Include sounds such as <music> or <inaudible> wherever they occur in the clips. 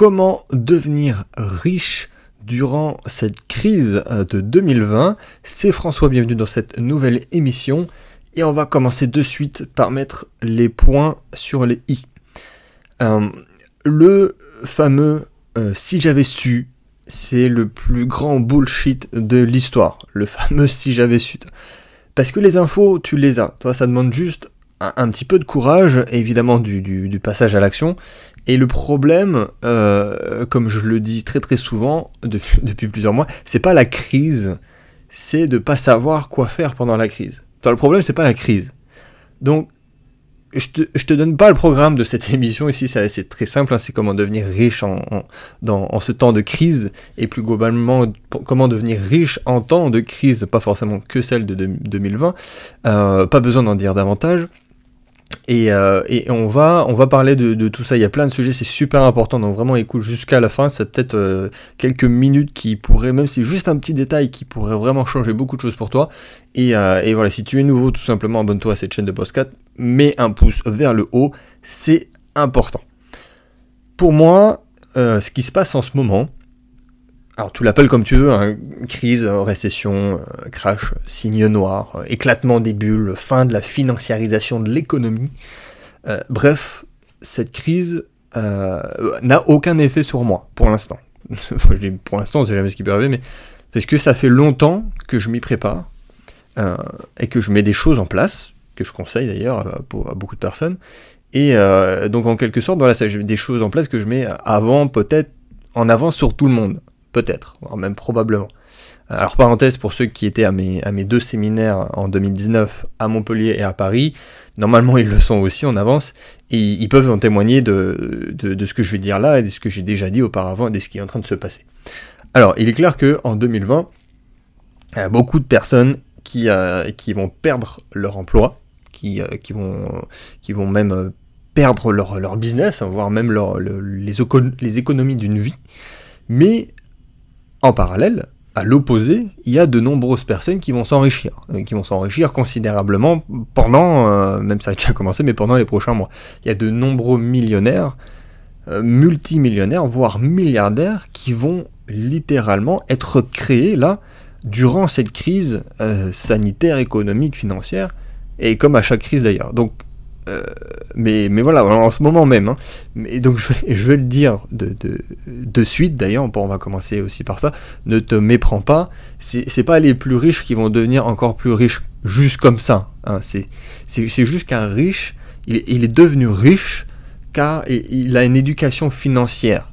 comment devenir riche durant cette crise euh, de 2020. C'est François, bienvenue dans cette nouvelle émission. Et on va commencer de suite par mettre les points sur les i. Euh, le fameux euh, si j'avais su, c'est le plus grand bullshit de l'histoire. Le fameux si j'avais su. Parce que les infos, tu les as. Toi, ça demande juste un, petit peu de courage, évidemment du, passage à l'action. Et le problème, euh, comme je le dis très très souvent depuis, <laughs> plusieurs mois, c'est pas la crise, c'est de pas savoir quoi faire pendant la crise. Toi, le problème, c'est pas la crise. Donc, je te, te donne pas le programme de cette <laughs> émission ici, c'est très simple, hein, c'est comment devenir riche en, dans, ce temps de crise, et plus globalement, comment devenir riche en temps de crise, pas forcément que celle de 2020, euh, pas besoin d'en dire davantage. Euh, et, on, va, on va parler de, tout ça. Il y a plein de sujets, c'est super important. Donc vraiment écoute jusqu'à la fin. C'est peut-être euh, quelques minutes qui pourraient, même si c'est juste un petit détail qui pourrait vraiment changer beaucoup de choses pour toi. Et, euh, voilà, si tu es nouveau, tout simplement abonne-toi à cette chaîne de Postcat. Mets un pouce vers le haut, c'est important. Pour moi, ce qui se passe en ce moment, alors tu l'appelles comme tu veux, hein, crise, récession, euh, crash, signe noir, euh, éclatement des bulles, fin de la financiarisation de l'économie. Euh, bref, cette crise n'a aucun effet sur moi, pour l'instant. <laughs> pour l'instant, on sait jamais ce qui peut arriver, mais parce que ça fait longtemps que je m'y prépare et que je mets des choses en place, que je conseille d'ailleurs à beaucoup de personnes. Et donc en quelque sorte, voilà, j'ai des choses en place que je mets avant, peut-être en avance sur tout le monde. Peut-être, voire même probablement. Alors parenthèse pour ceux qui étaient à mes, deux séminaires en 2019 à Montpellier et à Paris, normalement ils le sont aussi en avance, et ils peuvent en témoigner de, ce que je vais dire là et de ce que j'ai déjà dit auparavant et de ce qui est en train de se passer. Alors il est clair que en 2020, il y a beaucoup de personnes qui, euh, qui vont perdre leur emploi, qui, euh, vont, même euh, perdre leur, business, voire même leur, les, les économies d'une vie. Mais en parallèle, à l'opposé, il y a de nombreuses personnes qui vont s'enrichir, euh, qui vont s'enrichir considérablement pendant, euh, même ça a déjà commencé, mais pendant les prochains mois. Il y a de nombreux millionnaires, euh, multimillionnaires, voire milliardaires, qui vont littéralement être créés là, durant cette crise sanitaire, économique, financière, et comme à chaque crise d'ailleurs. Euh, mais, mais voilà, en ce moment même. Hein. Donc je vais, le dire de, de, suite d'ailleurs, on va commencer aussi par ça. Ne te méprends pas, c'est pas les plus riches qui vont devenir encore plus riches juste comme ça. Hein. C'est juste qu'un riche, il, est devenu riche car il, a une éducation financière.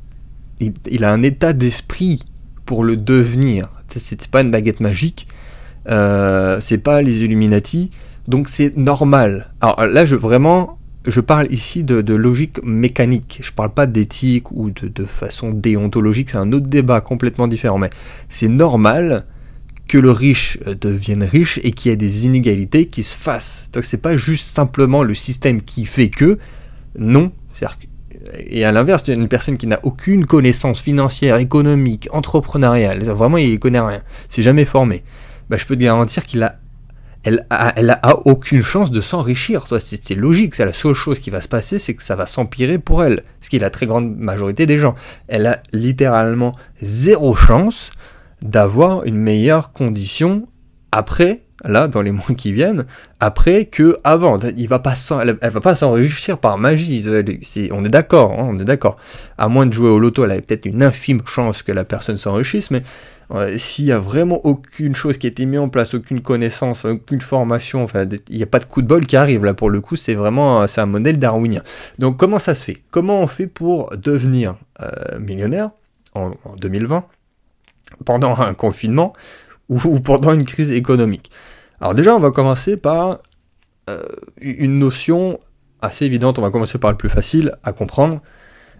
Il, il a un état d'esprit pour le devenir. C'est pas une baguette magique, euh, c'est pas les Illuminati donc c'est normal. Alors là, je vraiment, je parle ici de, logique mécanique. Je parle pas d'éthique ou de, façon déontologique. C'est un autre débat complètement différent. Mais c'est normal que le riche euh, devienne riche et qu'il y ait des inégalités qui se fassent. Donc c'est pas juste simplement le système qui fait que. Non. Et à l'inverse, une personne qui n'a aucune connaissance financière, économique, entrepreneuriale, vraiment il connaît rien, c'est jamais formé, bah, je peux te garantir qu'il a elle a, aucune chance de s'enrichir. C'est logique, c'est la seule chose qui va se passer, c'est que ça va s'empirer pour elle, ce qui est la très grande majorité des gens. Elle a littéralement zéro chance d'avoir une meilleure condition après, là, dans les <laughs> mois qui viennent, après que avant. Il va pas elle, va pas s'enrichir par magie. on est d'accord, hein, on est d'accord. À moins de jouer au loto, elle a peut-être une infime chance que la personne s'enrichisse, mais s'il n'y a vraiment aucune chose qui a été mise en place, aucune connaissance, aucune formation, enfin, il n'y a pas de coup de bol qui arrive là pour le coup, c'est vraiment c'est un modèle darwinien. Donc comment ça se fait? Comment on fait pour devenir euh, millionnaire en, 2020 pendant un confinement <laughs> ou, pendant une crise économique? Alors déjà, on va commencer par euh, une notion assez évidente, on va commencer par le plus facile à comprendre.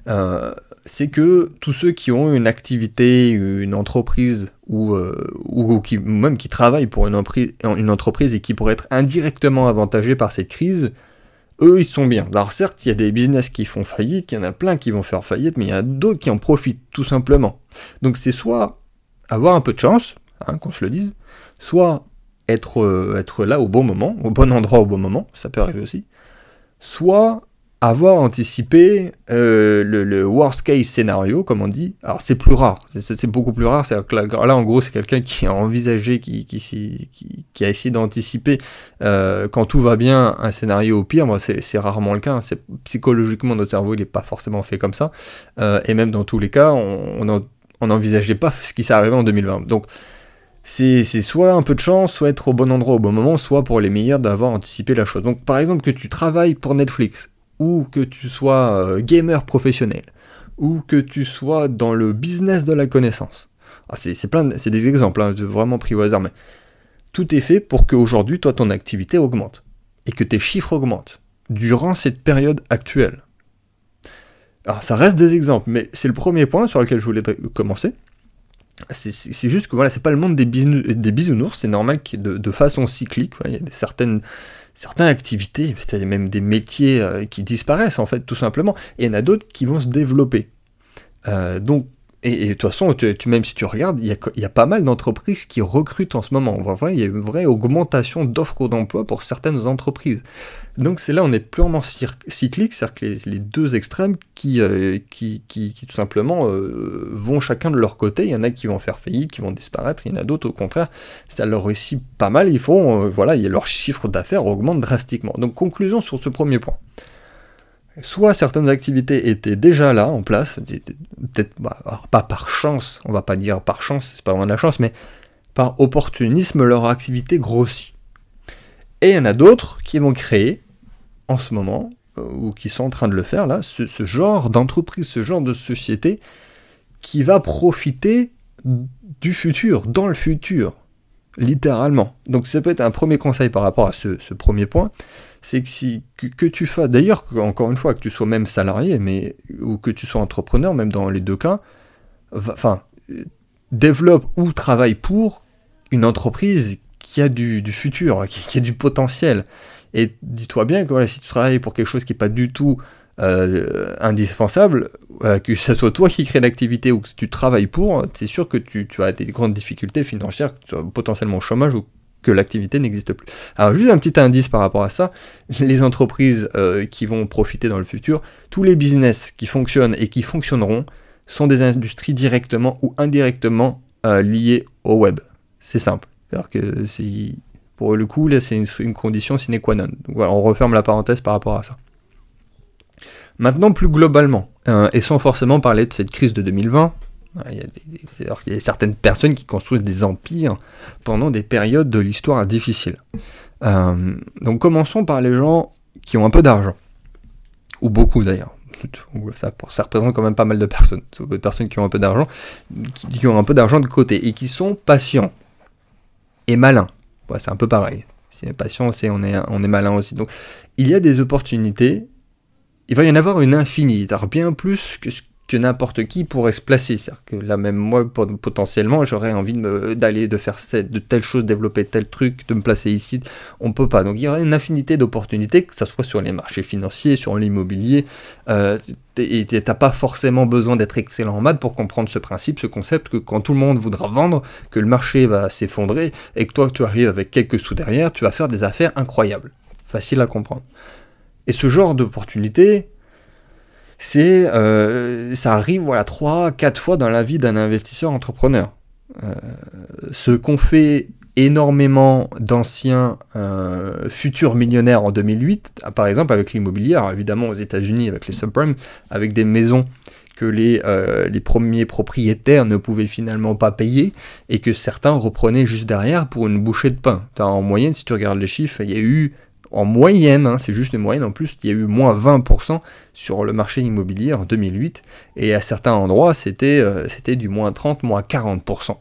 Euh, c'est que tous ceux qui ont une activité, une entreprise ou, euh, ou qui, même qui travaillent pour une, entreprise et qui pourraient être indirectement avantagés par cette crise, eux ils sont bien. Alors certes, il y a des business qui font faillite, il y en a plein qui vont faire faillite, mais il y a d'autres qui en profitent tout simplement. Donc c'est soit avoir un peu de chance, hein, qu'on se le dise, soit être, euh, être là au bon moment, au bon endroit au bon moment, ça peut arriver aussi, soit avoir anticipé euh, le, worst case scénario, comme on dit. Alors c'est plus rare, c'est beaucoup plus rare. C'est là, en gros, c'est quelqu'un qui a envisagé, qui, qui, a essayé d'anticiper euh, quand tout va bien un scénario au pire. Moi, c'est rarement le cas. Hein. Psychologiquement, notre cerveau, il n'est pas forcément fait comme ça. Euh, et même dans tous les cas, on n'envisageait pas ce qui s'est arrivé en 2020. Donc c'est soit un peu de chance, soit être au bon endroit au bon moment, soit pour les meilleurs d'avoir anticipé la chose. Donc par exemple que tu travailles pour Netflix ou que tu sois euh, gamer professionnel, ou que tu sois dans le business de la connaissance. Ah, c'est plein, c'est des exemples, hein, vraiment pris au hasard, mais tout est fait pour qu'aujourd'hui, toi, ton activité augmente et que tes chiffres augmentent durant cette période actuelle. Alors, ça reste des exemples, mais c'est le premier point sur lequel je voulais commencer. C'est juste que voilà, c'est pas le monde des, bisounours, c'est normal qu'il de, de façon cyclique, il y a certaines certaines activités, même des métiers euh, qui disparaissent en fait tout simplement, et il y en a d'autres qui vont se développer. Euh, donc, et, de toute façon, tu, même si tu regardes, il y a, pas mal d'entreprises qui recrutent en ce moment. Voit, il y a une vraie augmentation d'offres d'emploi pour certaines entreprises. Donc c'est là on est purement cyclique, c'est-à-dire que les, deux extrêmes qui, euh, qui, qui, tout simplement euh, vont chacun de leur côté. Il y en a qui vont faire faillite, qui vont disparaître, il y en a d'autres au contraire, ça leur réussit pas mal, ils font, euh, voilà, leur chiffre d'affaires augmente drastiquement. Donc conclusion sur ce premier point. Soit certaines activités étaient déjà là, en place, peut-être bah, pas par chance, on va pas dire par chance, c'est pas vraiment de la chance, mais par opportunisme, leur activité grossit. Et il y en a d'autres qui vont créer en ce moment, euh, ou qui sont en train de le faire là, ce, genre d'entreprise, ce genre de société qui va profiter du futur, dans le futur, littéralement. Donc ça peut être un premier conseil par rapport à ce, premier point, c'est que si que, tu fasses, d'ailleurs encore une fois que tu sois même salarié, mais ou que tu sois entrepreneur, même dans les deux cas, enfin développe ou travaille pour une entreprise qui a du, futur, qui, a du potentiel. Et dis-toi bien que voilà, si tu travailles pour quelque chose qui n'est pas du tout euh, indispensable, euh, que ce soit toi qui crée l'activité ou que tu travailles pour, c'est sûr que tu, as des grandes difficultés financières, potentiellement au chômage ou que l'activité n'existe plus. Alors juste un petit indice par rapport à ça, les entreprises euh, qui vont profiter dans le futur, tous les business qui fonctionnent et qui fonctionneront sont des industries directement ou indirectement liées au web. C'est simple. cest que pour le coup, là, c'est une, condition sine qua non. On referme la parenthèse par rapport à ça. Maintenant, plus globalement, euh, et sans forcément parler de cette crise de 2020, il y, a certaines personnes qui construisent des empires pendant des périodes de l'histoire difficiles. Euh, donc commençons par les gens qui ont un peu d'argent, ou beaucoup d'ailleurs. Ça, représente quand même pas mal de personnes, de personnes qui ont un peu d'argent, qui ont un peu d'argent de côté et qui sont patients et malins c'est un peu pareil. Si patient, c'est on est, on est malin aussi. Donc, il y a des opportunités. Il va y en avoir une infinie, bien plus que ce que n'importe qui pourrait se placer. C'est-à-dire que là, même moi, potentiellement, j'aurais envie d'aller, de, faire de telle chose, développer tel truc, de me placer ici. On peut pas. Donc il y aurait une infinité d'opportunités, que ce soit sur les marchés financiers, sur l'immobilier. Euh, et t'as pas forcément besoin d'être excellent en maths pour comprendre ce principe, ce concept que quand tout le monde voudra vendre, que le marché va s'effondrer et que toi, tu arrives avec quelques sous derrière, tu vas faire des affaires incroyables. Facile à comprendre. Et ce genre d'opportunité, c'est euh, ça arrive voilà trois quatre fois dans la vie d'un investisseur entrepreneur. Euh, ce qu'ont fait énormément d'anciens euh, futurs millionnaires en 2008, par exemple avec l'immobilier, évidemment aux États-Unis avec les subprimes, avec des maisons que les, les premiers propriétaires ne pouvaient finalement pas payer et que certains reprenaient juste derrière pour une bouchée de pain. En moyenne, si tu regardes les chiffres, il y a eu en moyenne, hein, c'est juste une moyenne, en plus, il y a eu moins 20% sur le marché immobilier en 2008, et à certains endroits, c'était euh, du moins 30, moins 40%.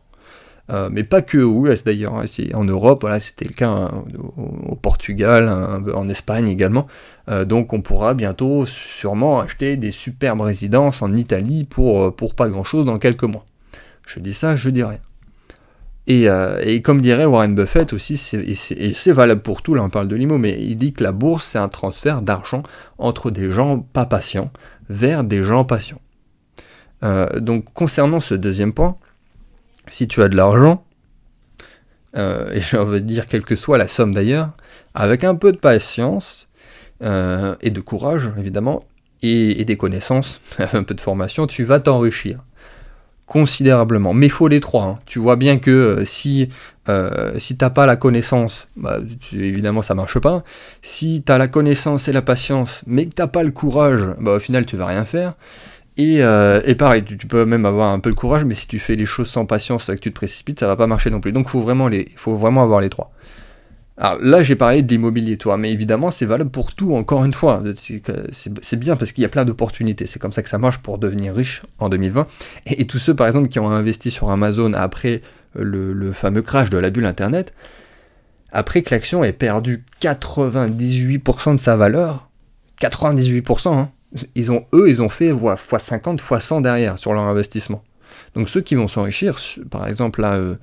Euh, mais pas que aux US d'ailleurs, hein, en Europe, voilà, c'était le cas hein, au, Portugal, en Espagne également. Euh, donc on pourra bientôt sûrement acheter des superbes résidences en Italie pour, pour pas grand chose dans quelques mois. Je dis ça, je dis rien. Euh, et, comme dirait Warren Buffett aussi, et c'est valable pour tout, là on parle de l'IMO, mais il dit que la bourse c'est un transfert d'argent entre des gens pas patients vers des gens patients. Euh, donc concernant ce deuxième point, si tu as de l'argent, euh, et j'ai envie de dire quelle que soit la somme d'ailleurs, avec un peu de patience, et de courage, évidemment, et, des connaissances, <laughs> un peu de formation, tu vas t'enrichir considérablement. Mais il faut les trois. Hein. Tu vois bien que euh, si, euh, si t'as pas la connaissance, bah, évidemment ça marche pas. Si tu as la connaissance et la patience, mais que t'as pas le courage, bah, au final tu vas rien faire. Et, euh, et pareil, tu, peux même avoir un peu le courage, mais si tu fais les choses sans patience et que tu te précipites, ça va pas marcher non plus. Donc faut vraiment les, faut vraiment avoir les trois. Alors là, j'ai parlé de l'immobilier, toi, mais évidemment, c'est valable pour tout, encore une fois. C'est bien parce qu'il y a plein d'opportunités. C'est comme ça que ça marche pour devenir riche en 2020. Et, tous ceux, par exemple, qui ont investi sur Amazon après le, fameux crash de la bulle Internet, après que l'action ait perdu 98% de sa valeur, 98%, hein, ils ont, eux, ils ont fait x 50, x 100 derrière sur leur investissement. Donc ceux qui vont s'enrichir, par exemple là, euh,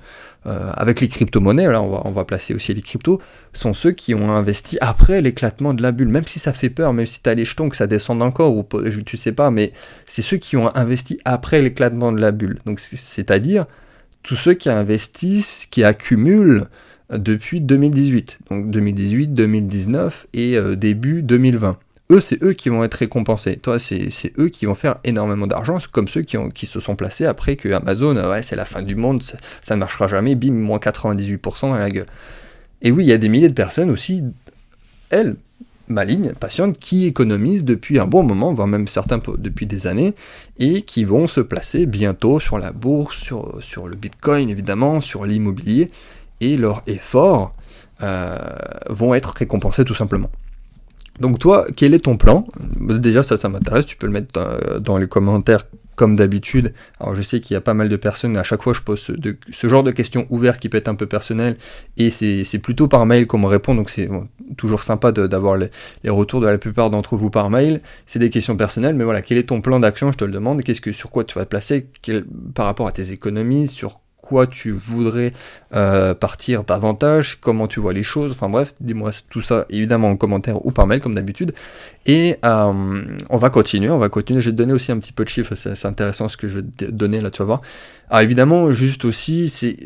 euh, avec les crypto-monnaies, là on va, on va placer aussi les cryptos, sont ceux qui ont investi après l'éclatement de la bulle. Même si ça fait peur, même si tu as les jetons que ça descende encore, ou tu sais pas, mais c'est ceux qui ont investi après l'éclatement de la bulle. Donc c'est-à-dire tous ceux qui investissent, qui accumulent depuis 2018. Donc 2018, 2019 et euh, début 2020 c'est eux qui vont être récompensés. Toi, c'est eux qui vont faire énormément d'argent, comme ceux qui, ont, qui se sont placés après que Amazon, ouais, c'est la fin du monde, ça, ne marchera jamais, bim, moins 98% dans la gueule. Et oui, il y a des milliers de personnes aussi, elles, malignes, patientes, qui économisent depuis un bon moment, voire même certains depuis des années, et qui vont se placer bientôt sur la bourse, sur, sur le bitcoin évidemment, sur l'immobilier, et leurs efforts euh, vont être récompensés tout simplement. Donc toi, quel est ton plan? Déjà, ça, ça m'intéresse, tu peux le mettre dans, les commentaires comme d'habitude. Alors je sais qu'il y a pas mal de personnes, à chaque fois je pose ce, genre de questions ouvertes qui peut être un peu personnelles, et c'est plutôt par mail qu'on me répond, donc c'est toujours sympa d'avoir les, retours de la plupart d'entre vous par mail. C'est des questions personnelles, mais voilà, quel est ton plan d'action, je te le demande, qu'est-ce que sur quoi tu vas te placer? Par rapport à tes économies, sur quoi tu voudrais euh, partir davantage, comment tu vois les choses, enfin bref, dis-moi tout ça évidemment en commentaire ou par mail comme d'habitude. Et euh, on va continuer, on va continuer. Je vais te donner aussi un petit peu de chiffres, c'est intéressant ce que je vais te donner là, tu vas voir. Alors évidemment, juste aussi, c'est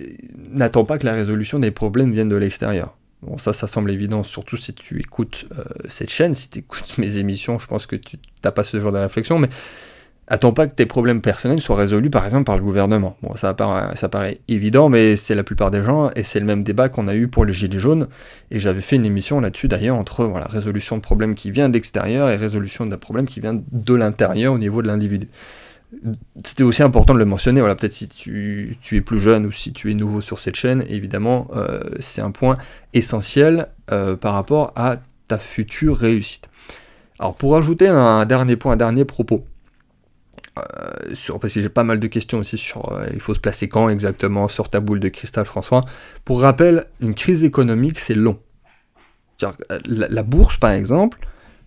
n'attends pas que la résolution des problèmes vienne de l'extérieur. Bon, ça, ça semble évident, surtout si tu écoutes euh, cette chaîne, si tu écoutes <laughs> mes émissions, je pense que tu n'as pas ce genre de réflexion, mais Attends pas que tes problèmes personnels soient résolus par exemple par le gouvernement. Bon, ça paraît, évident, mais c'est la plupart des gens, et c'est le même débat qu'on a eu pour les Gilets jaunes, et j'avais fait une émission là-dessus d'ailleurs entre résolution de problèmes qui vient de l'extérieur et résolution d'un problème qui vient de l'intérieur au niveau de l'individu. C'était aussi important de le mentionner, voilà, peut-être si tu, es plus jeune ou si tu es nouveau sur cette chaîne, évidemment, euh, c'est un point essentiel euh, par rapport à ta future réussite. Alors pour ajouter un dernier point, un dernier propos, euh, sur, parce que j'ai pas mal de questions aussi sur euh, il faut se placer quand exactement sur ta boule de cristal François. Pour rappel, une crise économique c'est long. Euh, la, bourse par exemple,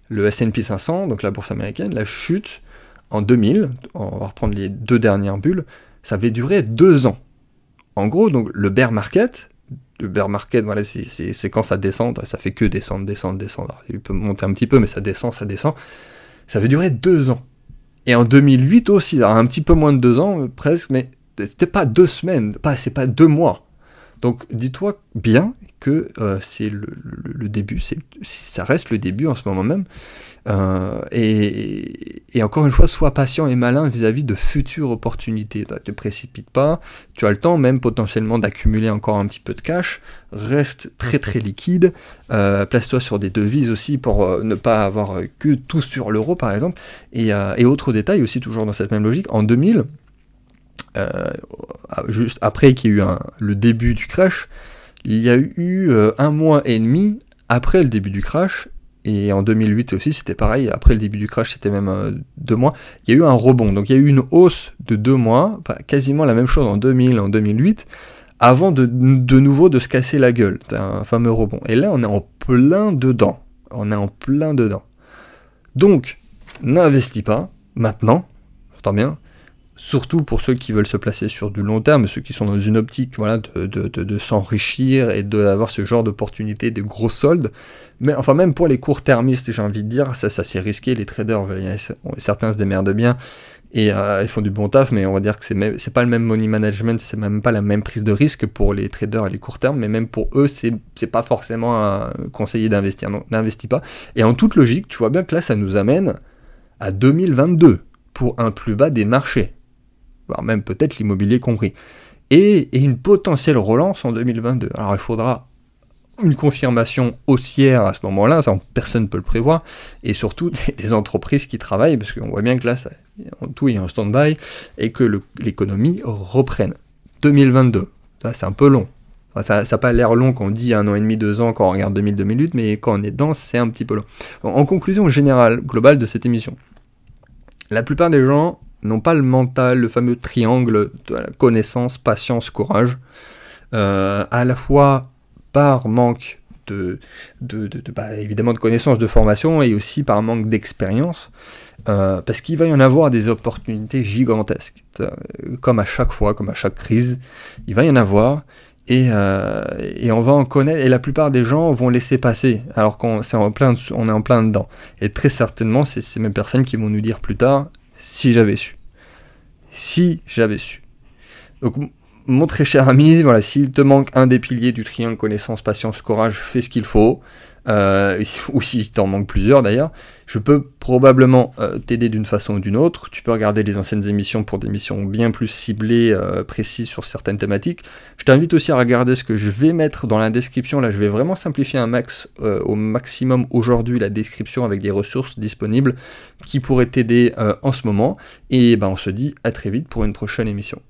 le S&P 500, donc la bourse américaine, la chute en 2000, on va reprendre les deux dernières bulles, ça avait duré deux ans. En gros, donc le bear market, le bear market, voilà, c'est quand ça descend, ça fait que descendre, descendre, descendre. il peut monter un petit peu, mais ça descend, ça descend. Ça avait duré deux ans. Et en 2008 aussi, un petit peu moins de deux ans, presque, mais c'était pas deux semaines, pas, c'est pas deux mois. Donc dis-toi bien que euh, c'est le, début, c'est, ça reste le début en ce moment même. Euh, et, encore une fois, sois patient et malin vis-à-vis de futures opportunités. Ne te précipite pas, tu as le temps même potentiellement d'accumuler encore un petit peu de cash, reste très très liquide, euh, place-toi sur des devises aussi pour euh, ne pas avoir que tout sur l'euro par exemple. Et, et autre détail aussi, toujours dans cette même logique, en 2000, juste après qu'il y ait eu le début du crash, il y a eu un mois et demi après le début du crash, et en 2008 aussi, c'était pareil. Après le début du crash, c'était même euh, deux mois. Il y a eu un rebond. Donc il y a eu une hausse de deux mois, quasiment la même chose en 2000, en 2008, avant de, de nouveau de se casser la gueule. un fameux rebond. Et là, on est en plein dedans. On est en plein dedans. Donc, n'investis pas maintenant. J'entends bien surtout pour ceux qui veulent se placer sur du long terme, ceux qui sont dans une optique voilà, de, de, de, s'enrichir et d'avoir ce genre d'opportunité de gros soldes. Mais enfin, même pour les court-termistes, j'ai envie de dire, ça, ça c'est risqué. Les traders, certains se démerdent bien et euh, ils font du bon taf, mais on va dire que c'est c'est pas le même money management, c'est même pas la même prise de risque pour les traders à les court terme, mais même pour eux, c'est pas forcément un conseiller d'investir, non, n'investis pas. Et en toute logique, tu vois bien que là, ça nous amène à 2022 pour un plus bas des marchés, voire même peut-être l'immobilier compris, et, une potentielle relance en 2022. Alors il faudra une confirmation haussière à ce moment-là, ça personne ne peut le prévoir, et surtout <laughs> des, entreprises qui travaillent, parce qu'on voit bien que là, ça, tout est en stand-by, et que l'économie reprenne. 2022, ça c'est un peu long. ça n'a pas l'air long quand on dit un an et demi, deux ans, quand on regarde 2000-2008, mais quand on est dedans, c'est un petit peu long. En, conclusion générale, globale de cette émission, la plupart des gens n'ont pas le mental, le fameux triangle de la connaissance, patience, courage. Euh, à la fois par manque de, bah, évidemment de connaissances, de formation et aussi par manque d'expérience, euh, parce qu'il va y en avoir des opportunités gigantesques. Euh, comme à chaque fois, comme à chaque crise, il va y en avoir. Et, et, on va en connaître, et la plupart des gens vont laisser passer, alors qu'on est en plein, on est en plein dedans. Et très certainement, c'est ces mêmes personnes qui vont nous dire plus tard, si j'avais su. Si j'avais su. Donc mon très cher ami, voilà, s'il te manque un des piliers du triangle connaissance, patience, courage, fais ce qu'il faut. Euh, <laughs> ou s'il t'en manque plusieurs d'ailleurs, je peux probablement euh, t'aider d'une façon ou d'une autre. Tu peux regarder les anciennes émissions pour des missions bien plus ciblées, euh, précises sur certaines thématiques. Je t'invite aussi à regarder ce que je vais mettre dans la description. Là, je vais vraiment simplifier un max au maximum aujourd'hui la description avec des ressources disponibles qui pourraient t'aider en ce moment. Et ben, on se dit à très vite pour une prochaine émission.